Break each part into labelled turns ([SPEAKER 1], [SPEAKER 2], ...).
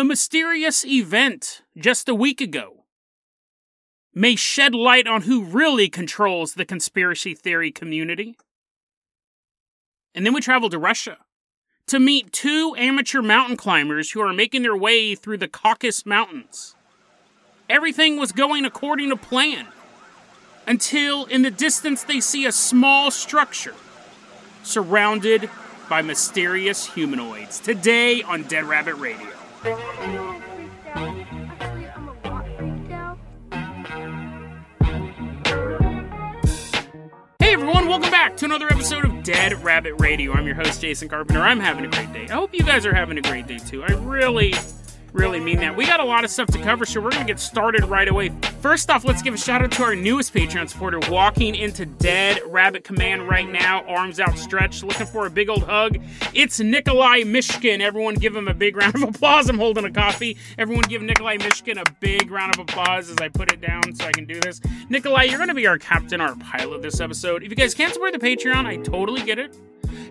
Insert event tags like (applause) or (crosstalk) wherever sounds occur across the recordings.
[SPEAKER 1] A mysterious event just a week ago may shed light on who really controls the conspiracy theory community. And then we travel to Russia to meet two amateur mountain climbers who are making their way through the Caucasus Mountains. Everything was going according to plan until in the distance they see a small structure surrounded by mysterious humanoids. Today on Dead Rabbit Radio. Hey everyone, welcome back to another episode of Dead Rabbit Radio. I'm your host, Jason Carpenter. I'm having a great day. I hope you guys are having a great day too. I really really mean that. We got a lot of stuff to cover, so we're going to get started right away. First off, let's give a shout out to our newest Patreon supporter, walking into Dead Rabbit Command right now, arms outstretched, looking for a big old hug. It's Nikolai Mishkin. Everyone give him a big round of applause. I'm holding a coffee. Everyone give Nikolai Mishkin a big round of applause as I put it down so I can do this. Nikolai, you're going to be our captain, our pilot this episode. If you guys can't support the Patreon, I totally get it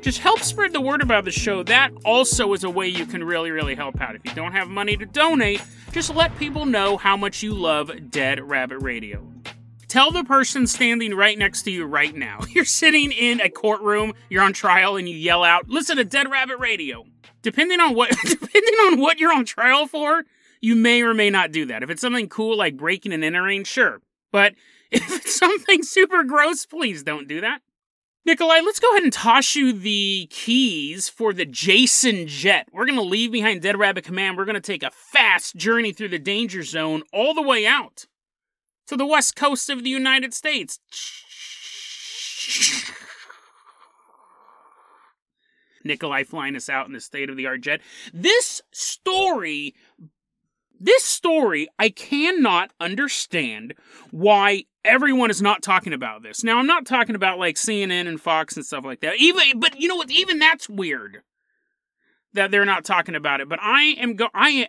[SPEAKER 1] just help spread the word about the show. That also is a way you can really, really help out. If you don't have money to donate, just let people know how much you love Dead Rabbit Radio. Tell the person standing right next to you right now. (laughs) You're sitting in a courtroom, you're on trial, and you yell out, "Listen to Dead Rabbit Radio." Depending on what, (laughs) depending on what you're on trial for, you may or may not do that. If it's something cool like breaking and entering, sure. But (laughs) if it's something super gross, please don't do that. Nikolai, let's go ahead and toss you the keys for the Jason Jet. We're going to leave behind Dead Rabbit Command. We're going to take a fast journey through the danger zone all the way out to the west coast of the United States. Nikolai flying us out in the state of the art jet. This story this story, I cannot understand why everyone is not talking about this. Now, I'm not talking about like CNN and Fox and stuff like that. Even, but you know what? Even that's weird that they're not talking about it. But I am go, I,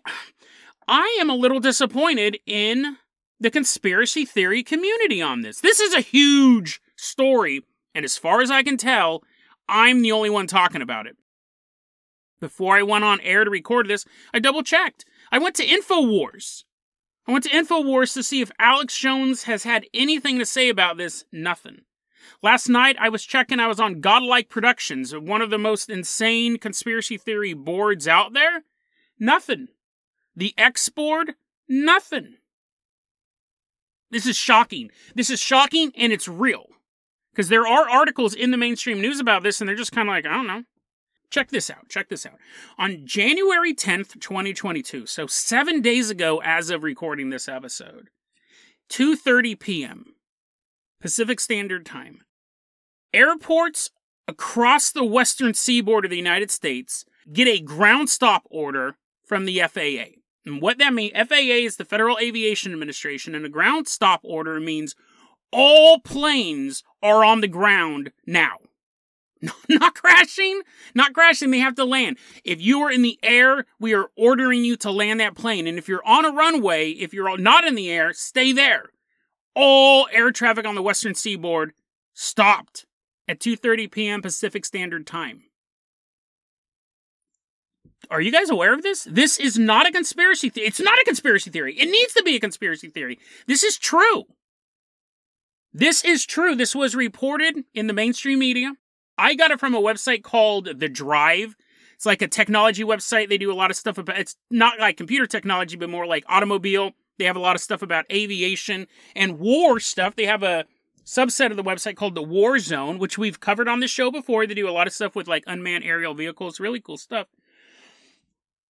[SPEAKER 1] I am a little disappointed in the conspiracy theory community on this. This is a huge story, and as far as I can tell, I'm the only one talking about it. Before I went on air to record this, I double checked. I went to InfoWars. I went to InfoWars to see if Alex Jones has had anything to say about this. Nothing. Last night, I was checking, I was on Godlike Productions, one of the most insane conspiracy theory boards out there. Nothing. The X board, nothing. This is shocking. This is shocking and it's real. Because there are articles in the mainstream news about this and they're just kind of like, I don't know. Check this out. Check this out. On January 10th, 2022, so 7 days ago as of recording this episode, 2:30 p.m. Pacific Standard Time. Airports across the western seaboard of the United States get a ground stop order from the FAA. And what that means, FAA is the Federal Aviation Administration, and a ground stop order means all planes are on the ground now. (laughs) not crashing, not crashing. They have to land. If you are in the air, we are ordering you to land that plane. And if you're on a runway, if you're not in the air, stay there. All air traffic on the western seaboard stopped at 2:30 p.m. Pacific Standard Time. Are you guys aware of this? This is not a conspiracy theory. It's not a conspiracy theory. It needs to be a conspiracy theory. This is true. This is true. This was reported in the mainstream media. I got it from a website called The Drive. It's like a technology website. They do a lot of stuff about it's not like computer technology, but more like automobile. They have a lot of stuff about aviation and war stuff. They have a subset of the website called the War Zone, which we've covered on the show before. They do a lot of stuff with like unmanned aerial vehicles, really cool stuff.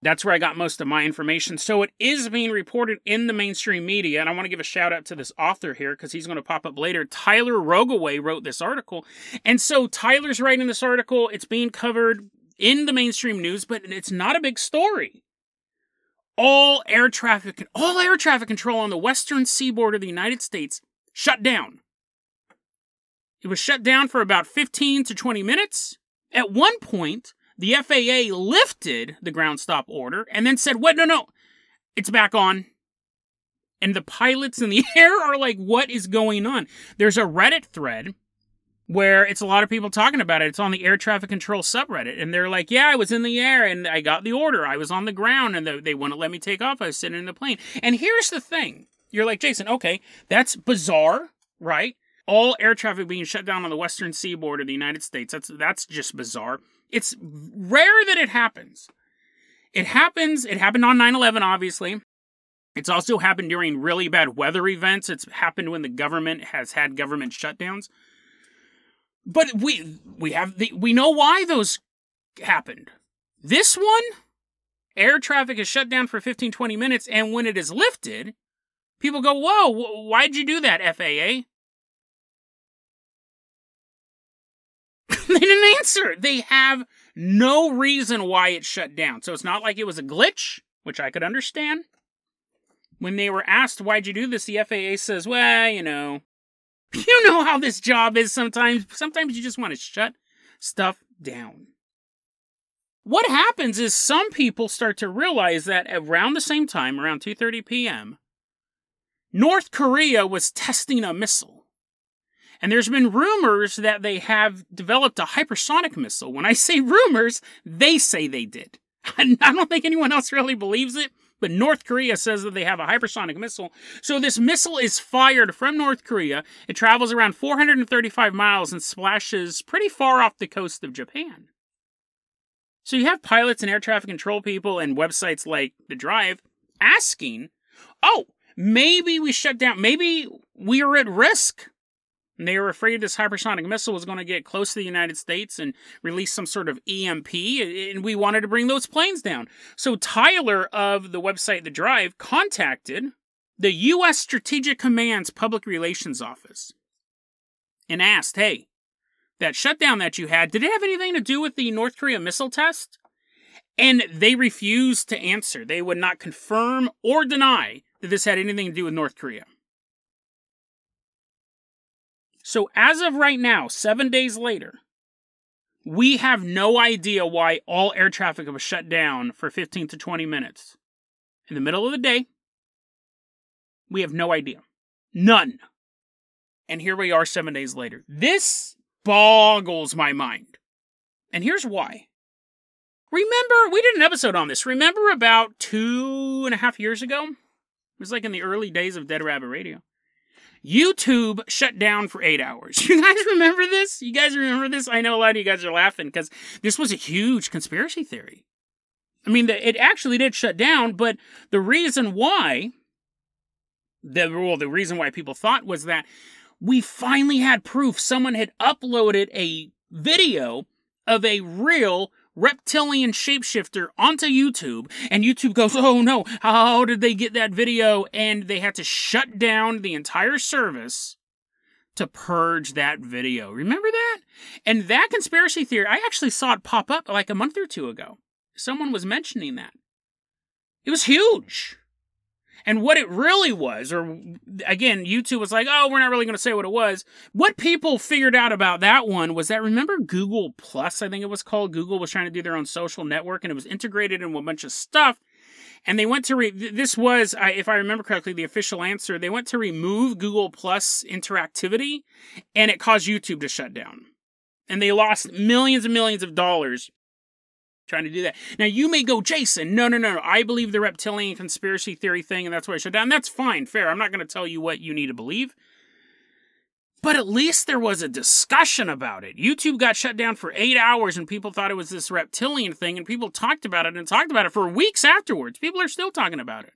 [SPEAKER 1] That's where I got most of my information. So it is being reported in the mainstream media. And I want to give a shout out to this author here because he's going to pop up later. Tyler Rogoway wrote this article. And so Tyler's writing this article. It's being covered in the mainstream news, but it's not a big story. All air traffic, all air traffic control on the western seaboard of the United States shut down. It was shut down for about 15 to 20 minutes. At one point, the FAA lifted the ground stop order and then said, What? No, no, it's back on. And the pilots in the (laughs) air are like, What is going on? There's a Reddit thread where it's a lot of people talking about it. It's on the air traffic control subreddit, and they're like, "Yeah, I was in the air and I got the order. I was on the ground, and they wouldn't let me take off. I was sitting in the plane." And here's the thing: you're like, Jason, okay, that's bizarre, right? All air traffic being shut down on the western seaboard of the United States. That's that's just bizarre. It's rare that it happens. It happens. It happened on 9/11, obviously. It's also happened during really bad weather events. It's happened when the government has had government shutdowns. But we we have the we know why those happened. This one, air traffic is shut down for 15 20 minutes and when it is lifted, people go, "Whoa, why'd you do that, FAA?" (laughs) they didn't answer. They have no reason why it shut down. So it's not like it was a glitch, which I could understand. When they were asked, why'd you do this? The FAA says, well, you know, (laughs) you know how this job is sometimes. Sometimes you just want to shut stuff down. What happens is some people start to realize that around the same time, around 2:30 p.m., North Korea was testing a missile. And there's been rumors that they have developed a hypersonic missile. When I say rumors, they say they did. (laughs) I don't think anyone else really believes it, but North Korea says that they have a hypersonic missile. So this missile is fired from North Korea. It travels around 435 miles and splashes pretty far off the coast of Japan. So you have pilots and air traffic control people and websites like The Drive asking, oh, maybe we shut down, maybe we are at risk and they were afraid this hypersonic missile was going to get close to the United States and release some sort of EMP, and we wanted to bring those planes down. So Tyler of the website The Drive contacted the U.S. Strategic Command's Public Relations Office and asked, hey, that shutdown that you had, did it have anything to do with the North Korea missile test? And they refused to answer. They would not confirm or deny that this had anything to do with North Korea. So, as of right now, seven days later, we have no idea why all air traffic was shut down for 15 to 20 minutes. In the middle of the day, we have no idea. None. And here we are seven days later. This boggles my mind. And here's why. Remember, we did an episode on this. Remember about two and a half years ago? It was like in the early days of Dead Rabbit Radio. YouTube shut down for eight hours. (laughs) You guys remember this? You guys remember this? I know a lot of you guys are laughing because this was a huge conspiracy theory. I mean, it actually did shut down, but the reason why, the well, the reason why people thought was that we finally had proof someone had uploaded a video of a real reptilian shapeshifter onto YouTube, and YouTube goes, Oh no, how did they get that video? And they had to shut down the entire service to purge that video. Remember that? And that conspiracy theory, I actually saw it pop up like a month or two ago. Someone was mentioning that. It was huge. And what it really was, or again, YouTube was like, oh, we're not really going to say what it was. What people figured out about that one was that remember Google Plus, I think it was called? Google was trying to do their own social network and it was integrated in a bunch of stuff. And they went to, re- this was, if I remember correctly, the official answer. They went to remove Google Plus interactivity and it caused YouTube to shut down. And they lost millions and millions of dollars trying to do that. Now you may go, Jason, no, no, no, no. I believe the reptilian conspiracy theory thing, and that's why I shut down. That's fine, fair. I'm not going to tell you what you need to believe. But at least there was a discussion about it. YouTube got shut down for eight hours and people thought it was this reptilian thing, and people talked about it and talked about it for weeks afterwards. People are still talking about it.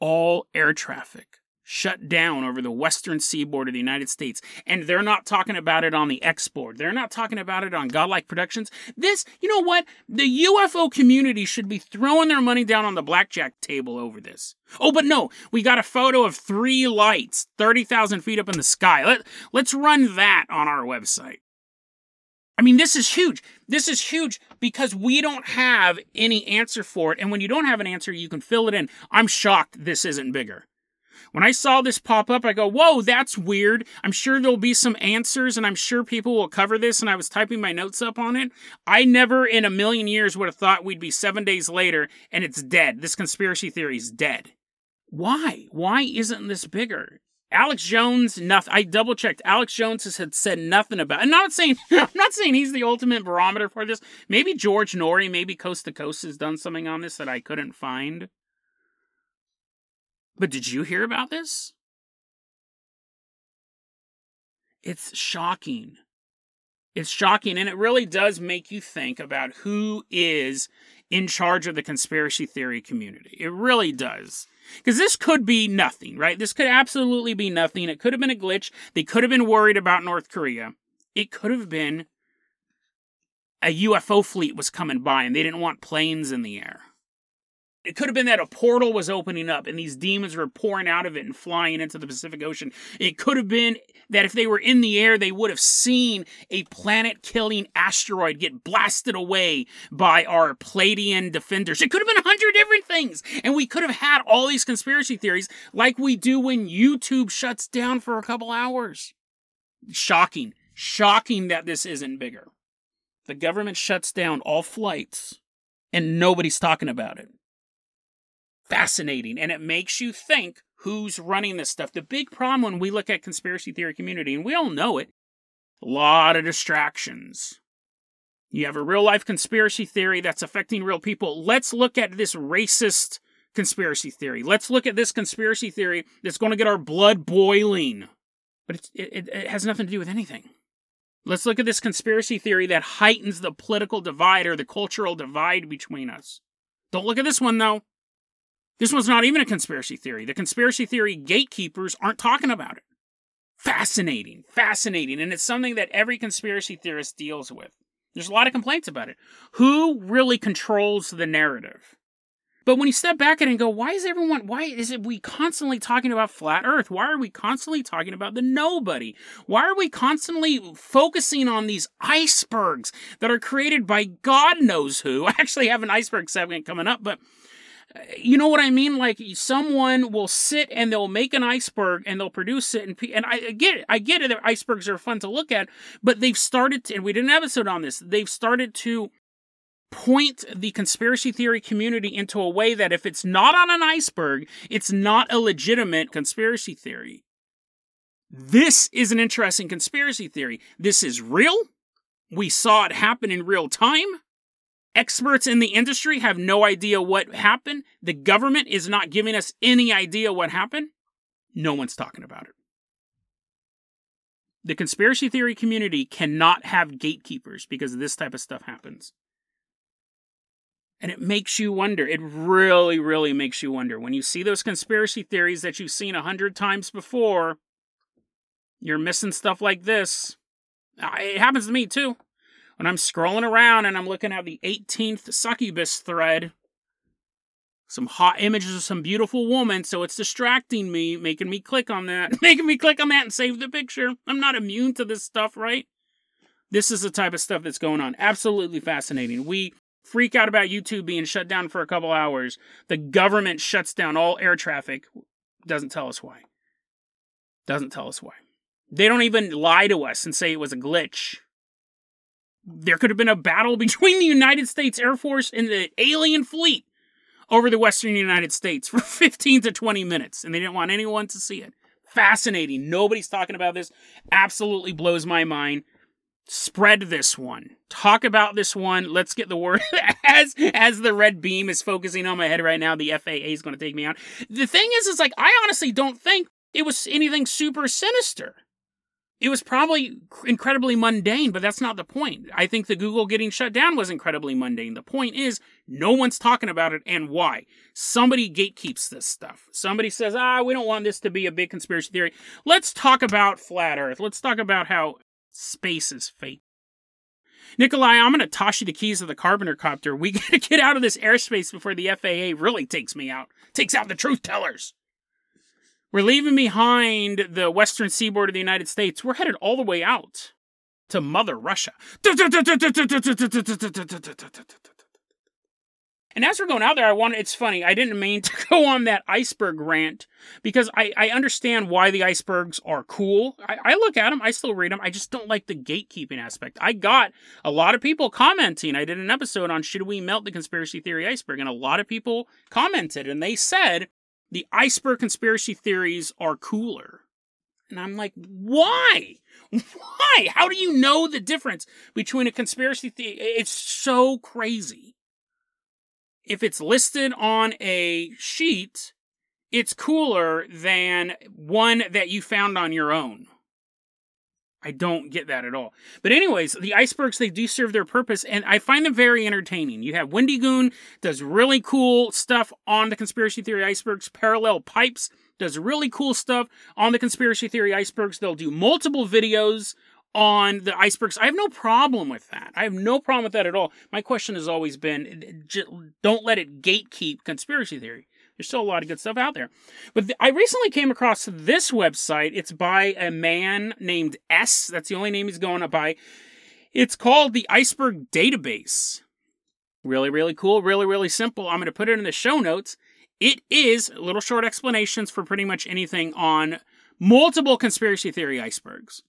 [SPEAKER 1] All air traffic shut down over the western seaboard of the United States. And they're not talking about it on the export. They're not talking about it on Godlike Productions. This, you know what? The UFO community should be throwing their money down on the blackjack table over this. Oh, but no, we got a photo of three lights 30,000 feet up in the sky. Let, let's run that on our website. I mean, this is huge. This is huge because we don't have any answer for it. And when you don't have an answer, you can fill it in. I'm shocked this isn't bigger. When I saw this pop up, I go, whoa, that's weird. I'm sure there'll be some answers and I'm sure people will cover this. And I was typing my notes up on it. I never in a million years would have thought we'd be seven days later and it's dead. This conspiracy theory is dead. Why? Why isn't this bigger? Alex Jones, nothing. I double checked. Alex Jones has had said nothing about. I'm not saying (laughs) I'm not saying he's the ultimate barometer for this. Maybe George Noory, maybe Coast to Coast has done something on this that I couldn't find. But did you hear about this? It's shocking. It's shocking, and it really does make you think about who is in charge of the conspiracy theory community. It really does. Because this could be nothing, right? This could absolutely be nothing. It could have been a glitch. They could have been worried about North Korea. It could have been a UFO fleet was coming by and they didn't want planes in the air. It could have been that a portal was opening up and these demons were pouring out of it and flying into the Pacific Ocean. It could have been that if they were in the air, they would have seen a planet killing asteroid get blasted away by our Pleiadian defenders. It could have been a hundred different things. And we could have had all these conspiracy theories like we do when YouTube shuts down for a couple hours. Shocking. Shocking that this isn't bigger. The government shuts down all flights and nobody's talking about it fascinating and it makes you think who's running this stuff. The big problem when we look at conspiracy theory community, and we all know it, a lot of distractions. You have a real life conspiracy theory that's affecting real people. Let's look at this racist conspiracy theory. Let's look at this conspiracy theory that's going to get our blood boiling. But it, it has nothing to do with anything. Let's look at this conspiracy theory that heightens the political divide or the cultural divide between us. Don't look at this one, though. This one's not even a conspiracy theory. The conspiracy theory gatekeepers aren't talking about it. Fascinating, fascinating. And it's something that every conspiracy theorist deals with. There's a lot of complaints about it. Who really controls the narrative? But when you step back and go, why is everyone, why is it we constantly talking about flat earth? Why are we constantly talking about the nobody? Why are we constantly focusing on these icebergs that are created by God knows who? (laughs) I actually have an iceberg segment coming up, but you know what I mean? Like someone will sit and they'll make an iceberg and they'll produce it, and and I get it. I get it. Icebergs are fun to look at, but they've started to, and we did an episode on this. They've started to point the conspiracy theory community into a way that if it's not on an iceberg, it's not a legitimate conspiracy theory. This is an interesting conspiracy theory. This is real. We saw it happen in real time. Experts in the industry have no idea what happened. The government is not giving us any idea what happened. No one's talking about it. The conspiracy theory community cannot have gatekeepers because this type of stuff happens. And it makes you wonder. It really, really makes you wonder. When you see those conspiracy theories that you've seen a hundred times before, you're missing stuff like this. It happens to me too when I'm scrolling around and I'm looking at the 18th succubus thread, some hot images of some beautiful woman, so it's distracting me, making me click on that, (laughs) making me click on that and save the picture. I'm not immune to this stuff, right? This is the type of stuff that's going on. Absolutely fascinating. We freak out about YouTube being shut down for a couple hours. The government shuts down all air traffic. Doesn't tell us why. Doesn't tell us why. They don't even lie to us and say it was a glitch there could have been a battle between the United States Air Force and the alien fleet over the western United States for (laughs) 15 to 20 minutes, and they didn't want anyone to see it. Fascinating. Nobody's talking about this. Absolutely blows my mind. Spread this one. Talk about this one. Let's get the word (laughs) as as the red beam is focusing on my head right now. The FAA is going to take me out. The thing is, is like I honestly don't think it was anything super sinister it was probably incredibly mundane, but that's not the point. I think the Google getting shut down was incredibly mundane. The point is, no one's talking about it and why. Somebody gatekeeps this stuff. Somebody says, ah, we don't want this to be a big conspiracy theory. Let's talk about flat Earth. Let's talk about how space is fake. Nikolai, I'm going to toss you the keys of the Carpenter copter. We (laughs) got to get out of this airspace before the FAA really takes me out, takes out the truth tellers. We're leaving behind the western seaboard of the United States. We're headed all the way out to Mother Russia. And as we're going out there, I want it's funny, I didn't mean (laughs) to go on that iceberg rant because I, I understand why the icebergs are cool. I, I look at them, I still read them. I just don't like the gatekeeping aspect. I got a lot of people commenting. I did an episode on should we melt the conspiracy theory iceberg, and a lot of people commented and they said the iceberg conspiracy theories are cooler. And I'm like, why? Why? How do you know the difference between a conspiracy theory? It's so crazy. If it's listed on a sheet, it's cooler than one that you found on your own. I don't get that at all. But anyways, the icebergs they do serve their purpose, and I find them very entertaining. You have Wendigoon does really cool stuff on the conspiracy theory icebergs. Parallel Pipes does really cool stuff on the conspiracy theory icebergs. They'll do multiple videos on the icebergs. I have no problem with that. I have no problem with that at all. My question has always been don't let it gatekeep conspiracy theory. There's still a lot of good stuff out there. But th- I recently came across this website. It's by a man named S. That's the only name he's going up by. It's called the Iceberg Database. Really, really cool. Really, really simple. I'm going to put it in the show notes. It is little short explanations for pretty much anything on multiple conspiracy theory icebergs.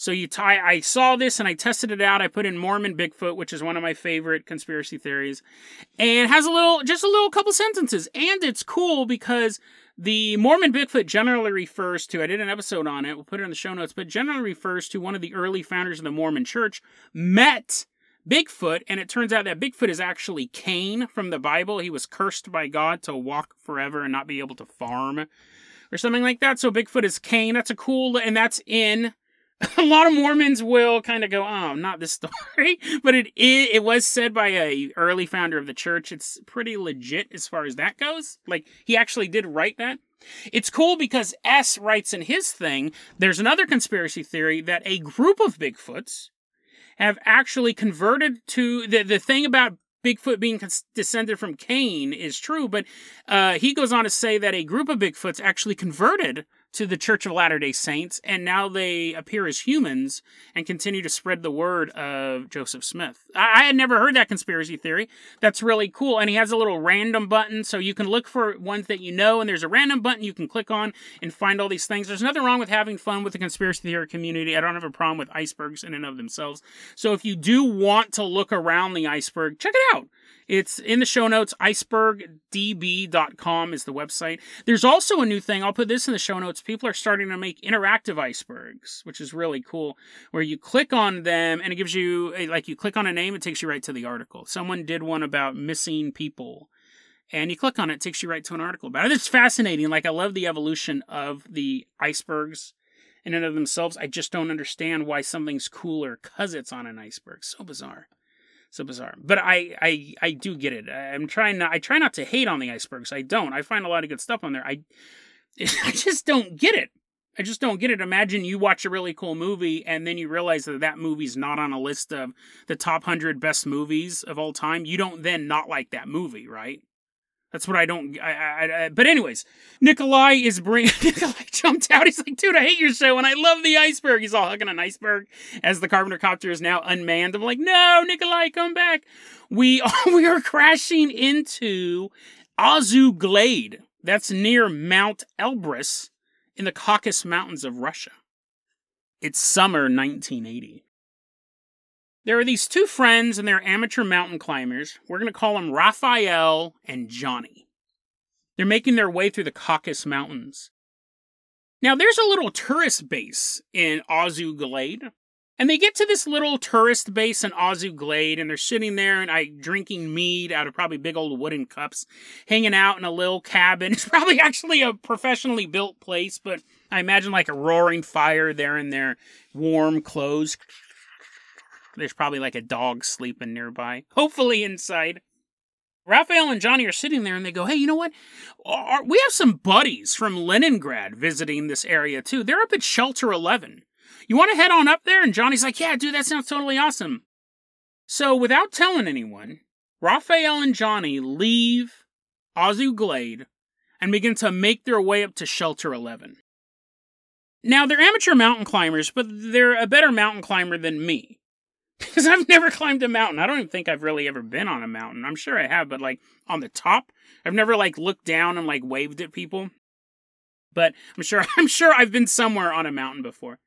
[SPEAKER 1] So you tie, I saw this and I tested it out. I put in Mormon Bigfoot, which is one of my favorite conspiracy theories, and has a little, just a little couple sentences. And it's cool because the Mormon Bigfoot generally refers to, I did an episode on it, we'll put it in the show notes, but generally refers to one of the early founders of the Mormon church met Bigfoot, and it turns out that Bigfoot is actually Cain from the Bible. He was cursed by God to walk forever and not be able to farm or something like that. So Bigfoot is Cain. That's a cool, and that's in (laughs) a lot of Mormons will kind of go, "Oh, not this story," (laughs) but it it was said by a early founder of the church. It's pretty legit as far as that goes. Like he actually did write that. It's cool because S writes in his thing. There's another conspiracy theory that a group of Bigfoots have actually converted to the the thing about Bigfoot being descended from Cain is true, but uh, he goes on to say that a group of Bigfoots actually converted to the Church of Latter day Saints, and now they appear as humans and continue to spread the word of Joseph Smith. I, I, had never heard that conspiracy theory. That's really cool. And he has a little random button, so you can look for ones that you know, and there's a random button you can click on and find all these things. There's nothing wrong with having fun with the conspiracy theory community. I don't have a problem with icebergs in and of themselves. So if you do want to look around the iceberg, check it out. It's in the show notes. Icebergdb.com is the website. There's also a new thing. I'll put this in the show notes. People are starting to make interactive icebergs, which is really cool, where you click on them and it gives you, like, you click on a name, it takes you right to the article. Someone did one about missing people and you click on it, it takes you right to an article about it. It's fascinating. Like, I love the evolution of the icebergs in and of themselves. I just don't understand why something's cooler because it's on an iceberg. So bizarre so bizarre. But I, I, I do get it. I'm trying not. I try not to hate on the icebergs. I don't. I find a lot of good stuff on there. I, (laughs) I just don't get it. I just don't get it. Imagine you watch a really cool movie and then you realize that that movie's not on a list of the top hundred best movies of all time. You don't then not like that movie, right? That's what I don't. I, I, I, but anyways, Nikolai is bring. (laughs) Nikolai jumped out. He's like, "Dude, I hate your show, and I love the iceberg." He's all hugging an iceberg as the Carpenter copter is now unmanned. I'm like, "No, Nikolai, come back." We (laughs) are we are crashing into Azau Glade. That's near Mount Elbrus in the Caucasus Mountains of Russia. It's summer 1980. There are these two friends, and they're amateur mountain climbers. We're going to call them Raphael and Johnny. They're making their way through the Caucasus Mountains. Now, there's a little tourist base in Azau Glade. And they get to this little tourist base in Azau Glade, and they're sitting there and I drinking mead out of probably big old wooden cups, hanging out in a little cabin. (laughs) It's probably actually a professionally built place, but I imagine like a roaring fire there in their warm clothes. There's probably like a dog sleeping nearby, hopefully inside. Raphael and Johnny are sitting there and they go, Hey, you know what? We have some buddies from Leningrad visiting this area too. They're up at Shelter 11. You want to head on up there? And Johnny's like, Yeah, dude, that sounds totally awesome. So, without telling anyone, Raphael and Johnny leave Azau Glade and begin to make their way up to Shelter 11. Now, they're amateur mountain climbers, but they're a better mountain climber than me because I've never climbed a mountain. I don't even think I've really ever been on a mountain. I'm sure I have, but like on the top, I've never like looked down and like waved at people. But I'm sure (laughs) I'm sure I've been somewhere on a mountain before.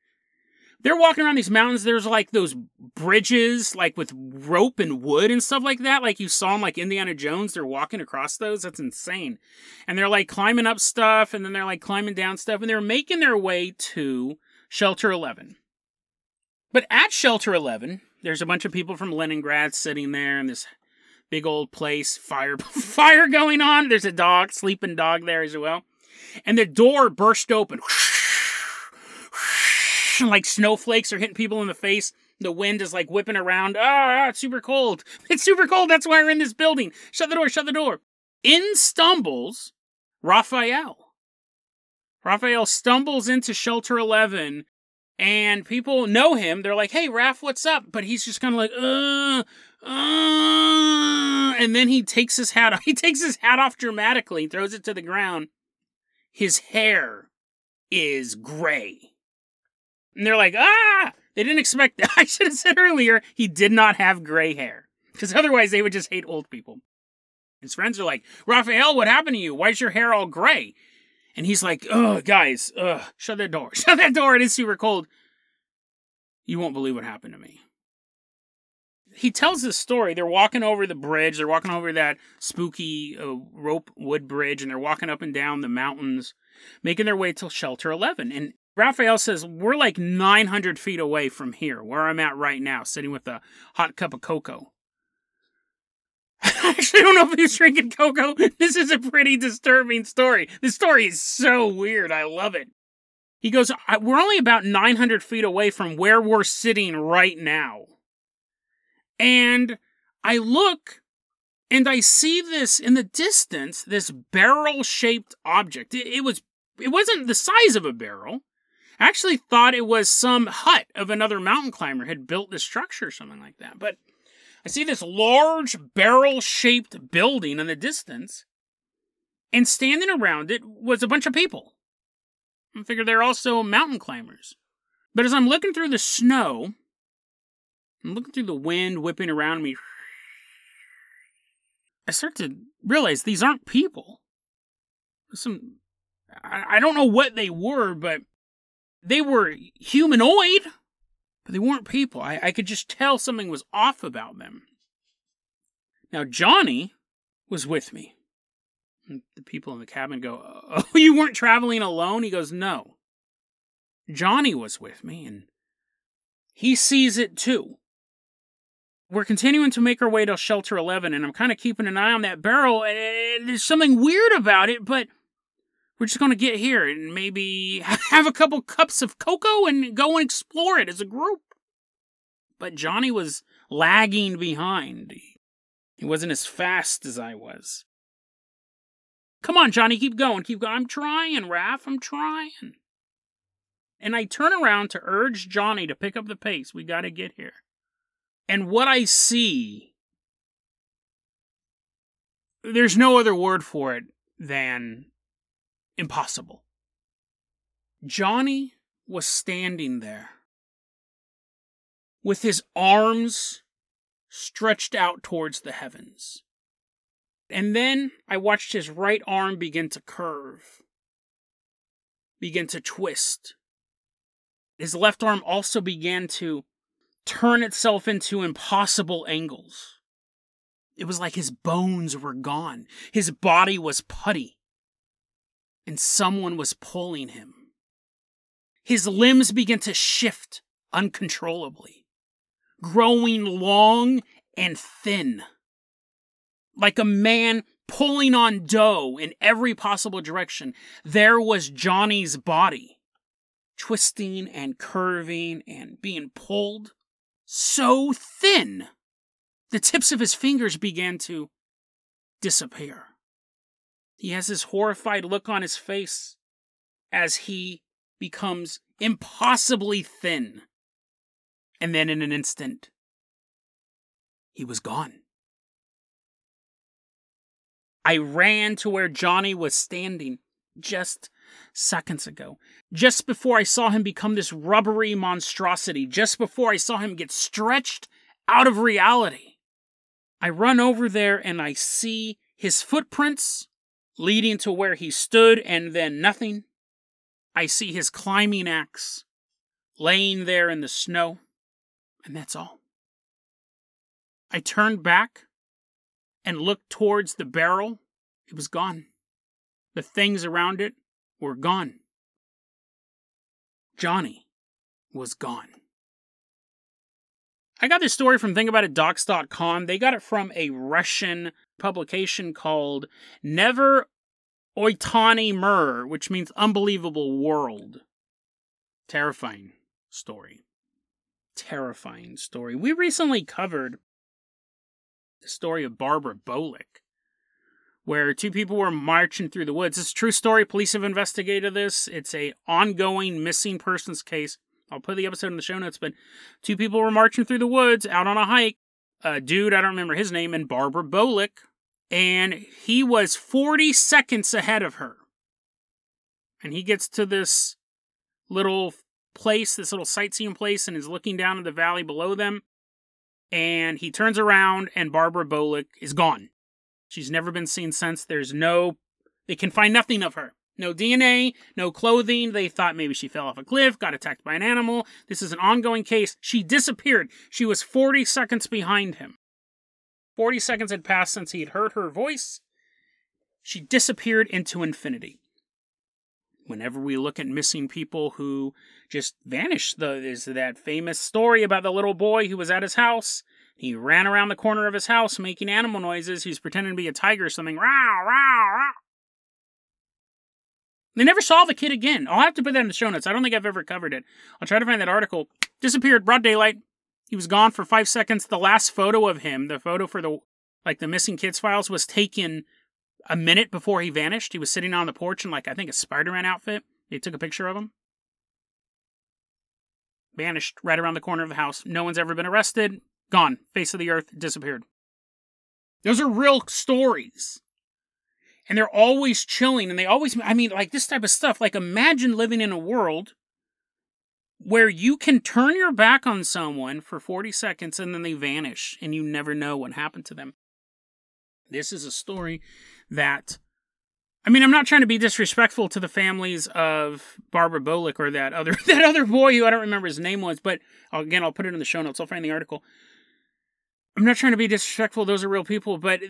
[SPEAKER 1] they're walking around these mountains. There's like those bridges, like with rope and wood and stuff like that, like you saw in like Indiana Jones. They're walking across those. That's insane. And they're like climbing up stuff, and then they're like climbing down stuff, and they're making their way to Shelter 11. But at Shelter 11, there's a bunch of people from Leningrad sitting there in this big old place, fire (laughs) fire going on. There's a dog, sleeping dog there as well. And the door burst open. (laughs) like snowflakes are hitting people in the face. The wind is like whipping around. Ah, it's super cold. (laughs) It's super cold. That's why we're in this building. Shut the door, shut the door. In stumbles Raphael. Raphael stumbles into shelter 11 and people know him. They're like, "Hey, Raph, what's up?" But he's just kind of like, "Uh, uh," and then he takes his hat off. (laughs) He takes his hat off dramatically, throws it to the ground. His hair is gray. And they're like, ah! They didn't expect that. (laughs) I should have said earlier, he did not have gray hair. Because otherwise they would just hate old people. His friends are like, Raphael, what happened to you? Why's your hair all gray? And he's like, oh, guys, ugh, shut that door. (laughs) Shut that door. It is super cold. You won't believe what happened to me. He tells this story. They're walking over the bridge. They're walking over that spooky uh, rope wood bridge, and they're walking up and down the mountains, making their way to shelter 11. And Raphael says, We're like 900 feet away from here, where I'm at right now, sitting with a hot cup of cocoa. (laughs) I actually don't know if he's drinking cocoa. This is a pretty disturbing story. This story is so weird. I love it. He goes, We're only about 900 feet away from where we're sitting right now. And I look and I see this in the distance, this barrel shaped object. It, it was, it wasn't the size of a barrel. I actually thought it was some hut of another mountain climber had built this structure or something like that. But I see this large barrel shaped building in the distance, and standing around it was a bunch of people. I figure they're also mountain climbers. But as I'm looking through the snow, I'm looking through the wind whipping around me, I start to realize these aren't people. Some, I don't know what they were, but they were humanoid, but they weren't people. I, I could just tell something was off about them. Now, Johnny was with me. And the people in the cabin go, Oh, (laughs) you weren't traveling alone? He goes, No. Johnny was with me, and he sees it too. We're continuing to make our way to shelter 11, and I'm kind of keeping an eye on that barrel. And there's something weird about it, but we're just going to get here and maybe have a couple cups of cocoa and go and explore it as a group. But Johnny was lagging behind. He wasn't as fast as I was. Come on, Johnny, keep going, keep going. I'm trying, Raph, I'm trying. And I turn around to urge Johnny to pick up the pace. We got to get here. And what I see, there's no other word for it than impossible. Johnny was standing there with his arms stretched out towards the heavens. And then I watched his right arm begin to curve, begin to twist. His left arm also began to turn itself into impossible angles. It was like his bones were gone. His body was putty and someone was pulling him. His limbs began to shift uncontrollably, growing long and thin, like a man pulling on dough in every possible direction. There was Johnny's body, twisting and curving and being pulled so thin, the tips of his fingers began to disappear. He has this horrified look on his face as he becomes impossibly thin. And then in an instant, he was gone. I ran to where Johnny was standing just seconds ago. Just before I saw him become this rubbery monstrosity, just before I saw him get stretched out of reality. I run over there and I see his footprints leading to where he stood and then nothing. I see his climbing axe laying there in the snow, and that's all. I turned back and looked towards the barrel. It was gone. The things around it were gone. Johnny was gone. I got this story from ThinkAboutItDocs.com. They got it from a Russian publication called Never Oitani Mur, which means unbelievable world. Terrifying story. Terrifying story. We recently covered the story of Barbara Bolick, where two people were marching through the woods. It's a true story. Police have investigated this. It's a ongoing missing persons case. I'll put the episode in the show notes, but two people were marching through the woods out on a hike. A dude, I don't remember his name, and Barbara Bolick, and he was 40 seconds ahead of her. And he gets to this little place, this little sightseeing place, and is looking down at the valley below them. And he turns around, and Barbara Bolick is gone. She's never been seen since. There's no, they can find nothing of her. No DNA, no clothing. They thought maybe she fell off a cliff, got attacked by an animal. This is an ongoing case. She disappeared. She was 40 seconds behind him. 40 seconds had passed since he had heard her voice. She disappeared into infinity. Whenever we look at missing people who just vanish, there's that famous story about the little boy who was at his house. He ran around the corner of his house making animal noises. He was pretending to be a tiger or something. They never saw the kid again. I'll have to put that in the show notes. I don't think I've ever covered it. I'll try to find that article. Disappeared, broad daylight. He was gone for five seconds. The last photo of him, the photo for the like the missing kids files, was taken a minute before he vanished. He was sitting on the porch in like I think a Spider-Man outfit. They took a picture of him. Vanished right around the corner of the house. No one's ever been arrested. Gone. Face of the earth. Disappeared. Those are real stories and they're always chilling and they always i mean like this type of stuff like imagine living in a world where you can turn your back on someone for 40 seconds and then they vanish and you never know what happened to them this is a story that I mean, I'm not trying to be disrespectful to the families of Barbara Bolick or that other (laughs) that other boy who I don't remember his name was, but again, I'll put it in the show notes. I'll find the article. I'm not trying to be disrespectful. Those are real people, but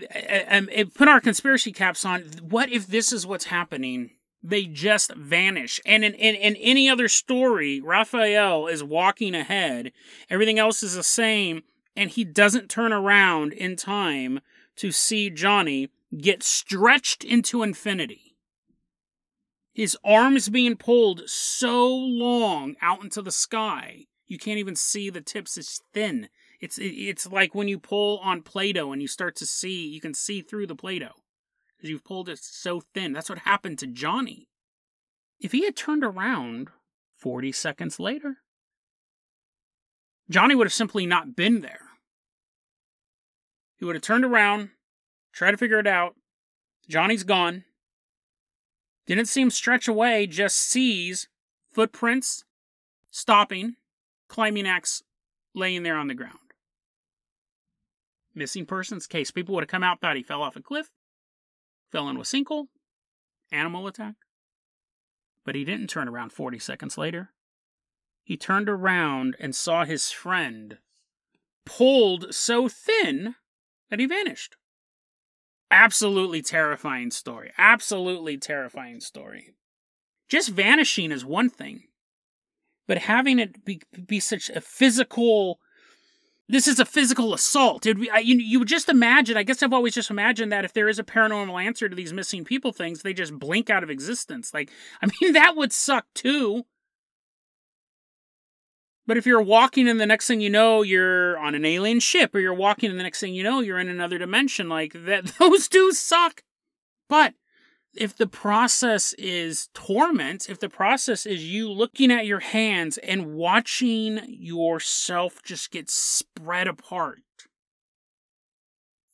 [SPEAKER 1] um, put our conspiracy caps on. What if this is what's happening? They just vanish. And in, in, in any other story, Raphael is walking ahead. Everything else is the same. And he doesn't turn around in time to see Johnny get stretched into infinity. His arms being pulled so long out into the sky, you can't even see the tips. It's thin. It's it's like when you pull on Play-Doh and you start to see, you can see through the Play-Doh because you've pulled it so thin. That's what happened to Johnny. If he had turned around 40 seconds later, Johnny would have simply not been there. He would have turned around, tried to figure it out. Johnny's gone. Didn't see him stretch away, just sees footprints, stopping, climbing axe laying there on the ground missing persons case. People would have come out, thought he fell off a cliff, fell into a sinkhole, animal attack. But he didn't turn around 40 seconds later. He turned around and saw his friend pulled so thin that he vanished. Absolutely terrifying story. Absolutely terrifying story. Just vanishing is one thing, but having it be, be such a physical this is a physical assault. It, I, you, you would just imagine, I guess I've always just imagined that if there is a paranormal answer to these missing people things, they just blink out of existence. Like, (laughs) I mean, that would suck too. But if you're walking and the next thing you know, you're on an alien ship, or you're walking and the next thing you know, you're in another dimension, like that, (laughs) those do suck. But if the process is torment, if the process is you looking at your hands and watching yourself just get spread apart,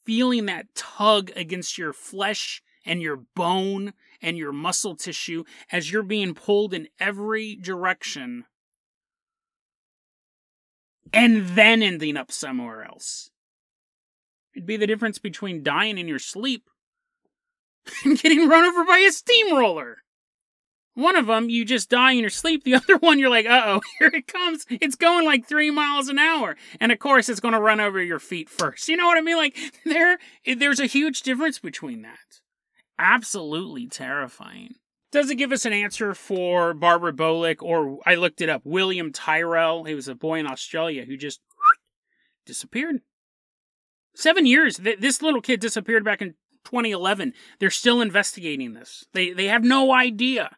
[SPEAKER 1] feeling that tug against your flesh and your bone and your muscle tissue as you're being pulled in every direction, and then ending up somewhere else. It'd be the difference between dying in your sleep (laughs) and getting run over by a steamroller. One of them, you just die in your sleep. The (laughs) other one, you're like, uh oh, (laughs) here it comes. It's going like three miles an hour. And of course, it's going to run over your feet first. You know what I mean? Like, there, there's a huge difference between that. Absolutely terrifying. Does it give us an answer for Barbara Bolick, or I looked it up, William Tyrrell? He was a boy in Australia who just (sniffs) disappeared. Seven years. This little kid disappeared back in 2011. They're still investigating this. They they have no idea.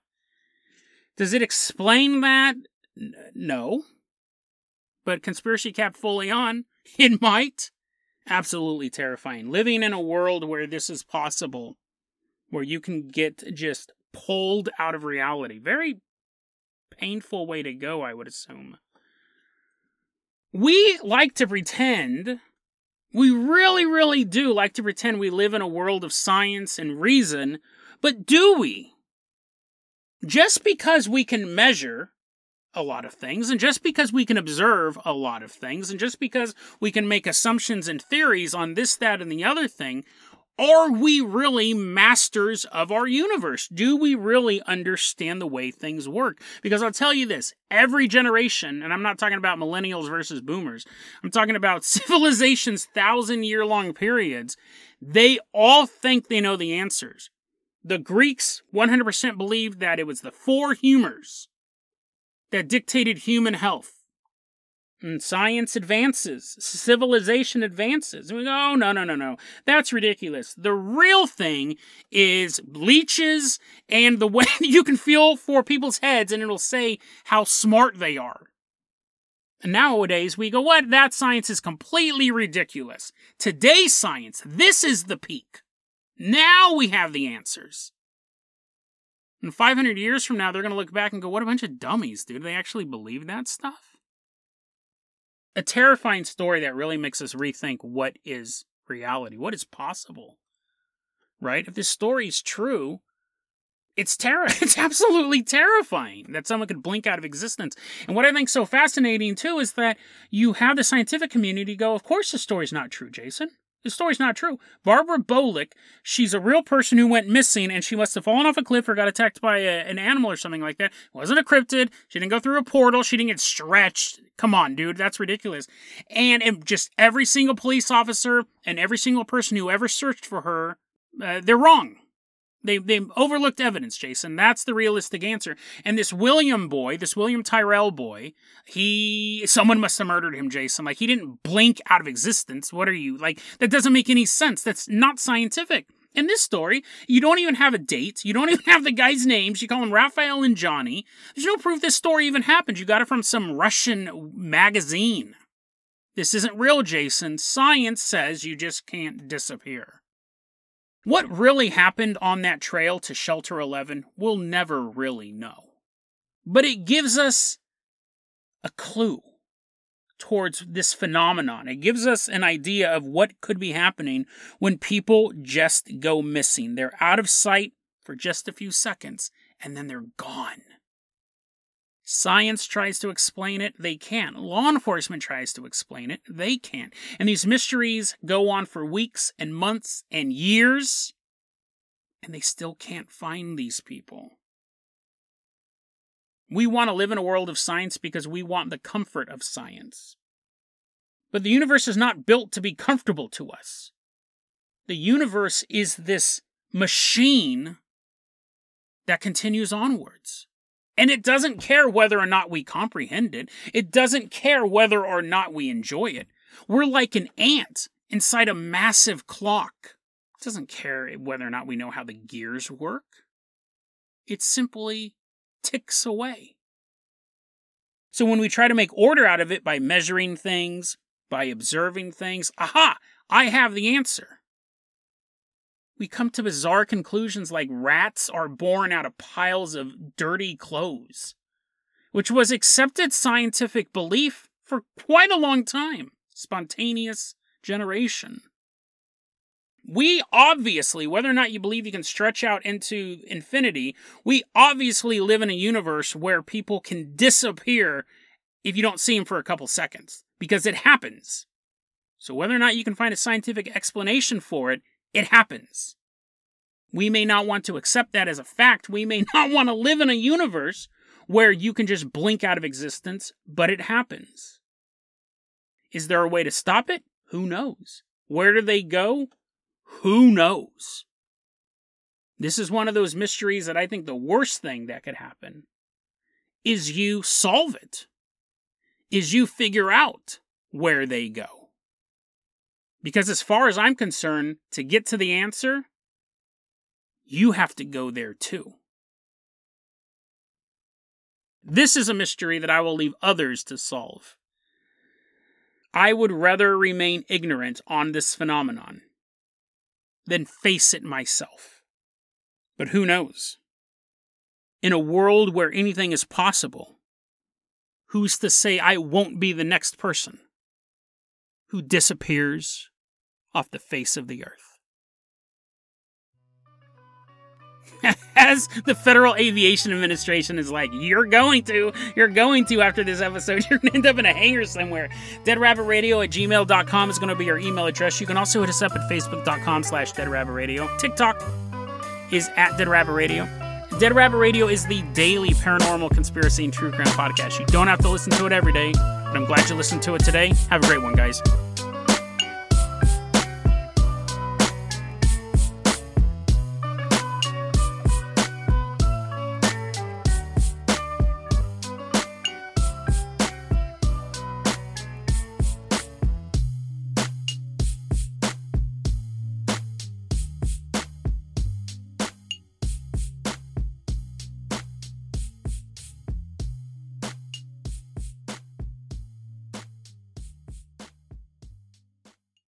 [SPEAKER 1] Does it explain that? N- no. But conspiracy cap fully on, (laughs) it might. Absolutely terrifying. Living in a world where this is possible, where you can get just pulled out of reality. Very painful way to go, I would assume. We like to pretend, we really, really do like to pretend we live in a world of science and reason, but do we? Just because we can measure a lot of things, and just because we can observe a lot of things, and just because we can make assumptions and theories on this, that, and the other thing, are we really masters of our universe? Do we really understand the way things work? Because I'll tell you this every generation, and I'm not talking about millennials versus boomers, I'm talking about (laughs) civilizations, thousand year long periods, they all think they know the answers. The Greeks 100% believed that it was the four humors that dictated human health. And science advances, civilization advances. And we go, oh, no, no, no, no. That's ridiculous. The real thing is leeches and the (laughs) way you can feel for people's heads and it'll say how smart they are. And nowadays we go, what? That science is completely ridiculous. Today's science, this is the peak. Now we have the answers. And 500 years from now, they're going to look back and go, what a bunch of dummies, dude. They actually believe that stuff? A terrifying story that really makes us rethink what is reality, what is possible. Right? If this story is true, it's terror (laughs) it's absolutely terrifying that someone could blink out of existence. And what I think so fascinating too is that you have the scientific community go, of course the story's not true, Jason. The story's not true. Barbara Bolick, she's a real person who went missing and she must have fallen off a cliff or got attacked by a, an animal or something like that. Wasn't a cryptid. She didn't go through a portal. She didn't get stretched. Come on, dude. That's ridiculous. And it, just every single police officer and every single person who ever searched for her, uh, they're wrong. They they overlooked evidence, Jason. That's the realistic answer. And this William boy, this William Tyrrell boy, he someone must have murdered him, Jason. Like he didn't blink out of existence. What are you like? That doesn't make any sense. That's not scientific. In this story, you don't even have a date. You don't even (laughs) have the guy's names. You call him Raphael and Johnny. There's no proof this story even happened. You got it from some Russian magazine. This isn't real, Jason. Science says you just can't disappear. What really happened on that trail to Shelter 11, we'll never really know. But it gives us a clue towards this phenomenon. It gives us an idea of what could be happening when people just go missing. They're out of sight for just a few seconds and then they're gone. Science tries to explain it, they can't. Law enforcement tries to explain it, they can't. And these mysteries go on for weeks and months and years, and they still can't find these people. We want to live in a world of science because we want the comfort of science. But the universe is not built to be comfortable to us. The universe is this machine that continues onwards. And it doesn't care whether or not we comprehend it. It doesn't care whether or not we enjoy it. We're like an ant inside a massive clock. It doesn't care whether or not we know how the gears work. It simply ticks away. So when we try to make order out of it by measuring things, by observing things, aha, I have the answer we come to bizarre conclusions like rats are born out of piles of dirty clothes, which was accepted scientific belief for quite a long time. Spontaneous generation. We obviously, whether or not you believe you can stretch out into infinity, we obviously live in a universe where people can disappear if you don't see them for a couple seconds, because it happens. So, whether or not you can find a scientific explanation for it, it happens. We may not want to accept that as a fact. We may (laughs) not want to live in a universe where you can just blink out of existence, but it happens. Is there a way to stop it? Who knows? Where do they go? Who knows? This is one of those mysteries that I think the worst thing that could happen is you solve it, is you figure out where they go. Because as far as I'm concerned, to get to the answer, you have to go there too. This is a mystery that I will leave others to solve. I would rather remain ignorant on this phenomenon than face it myself. But who knows? In a world where anything is possible, who's to say I won't be the next person who disappears off the face of the earth? (laughs) as the Federal Aviation Administration is like, you're going to, you're going to after this episode, (laughs) you're going to end up in a hangar somewhere. DeadRabbitRadio at gmail.com is going to be your email address. You can also hit us up at facebook.com slash deadrabbitradio. TikTok is at Dead Rabbit Radio. Dead Rabbit Radio is the daily paranormal conspiracy and true crime podcast. You don't have to listen to it every day, but I'm glad you listened to it today. Have a great one, guys.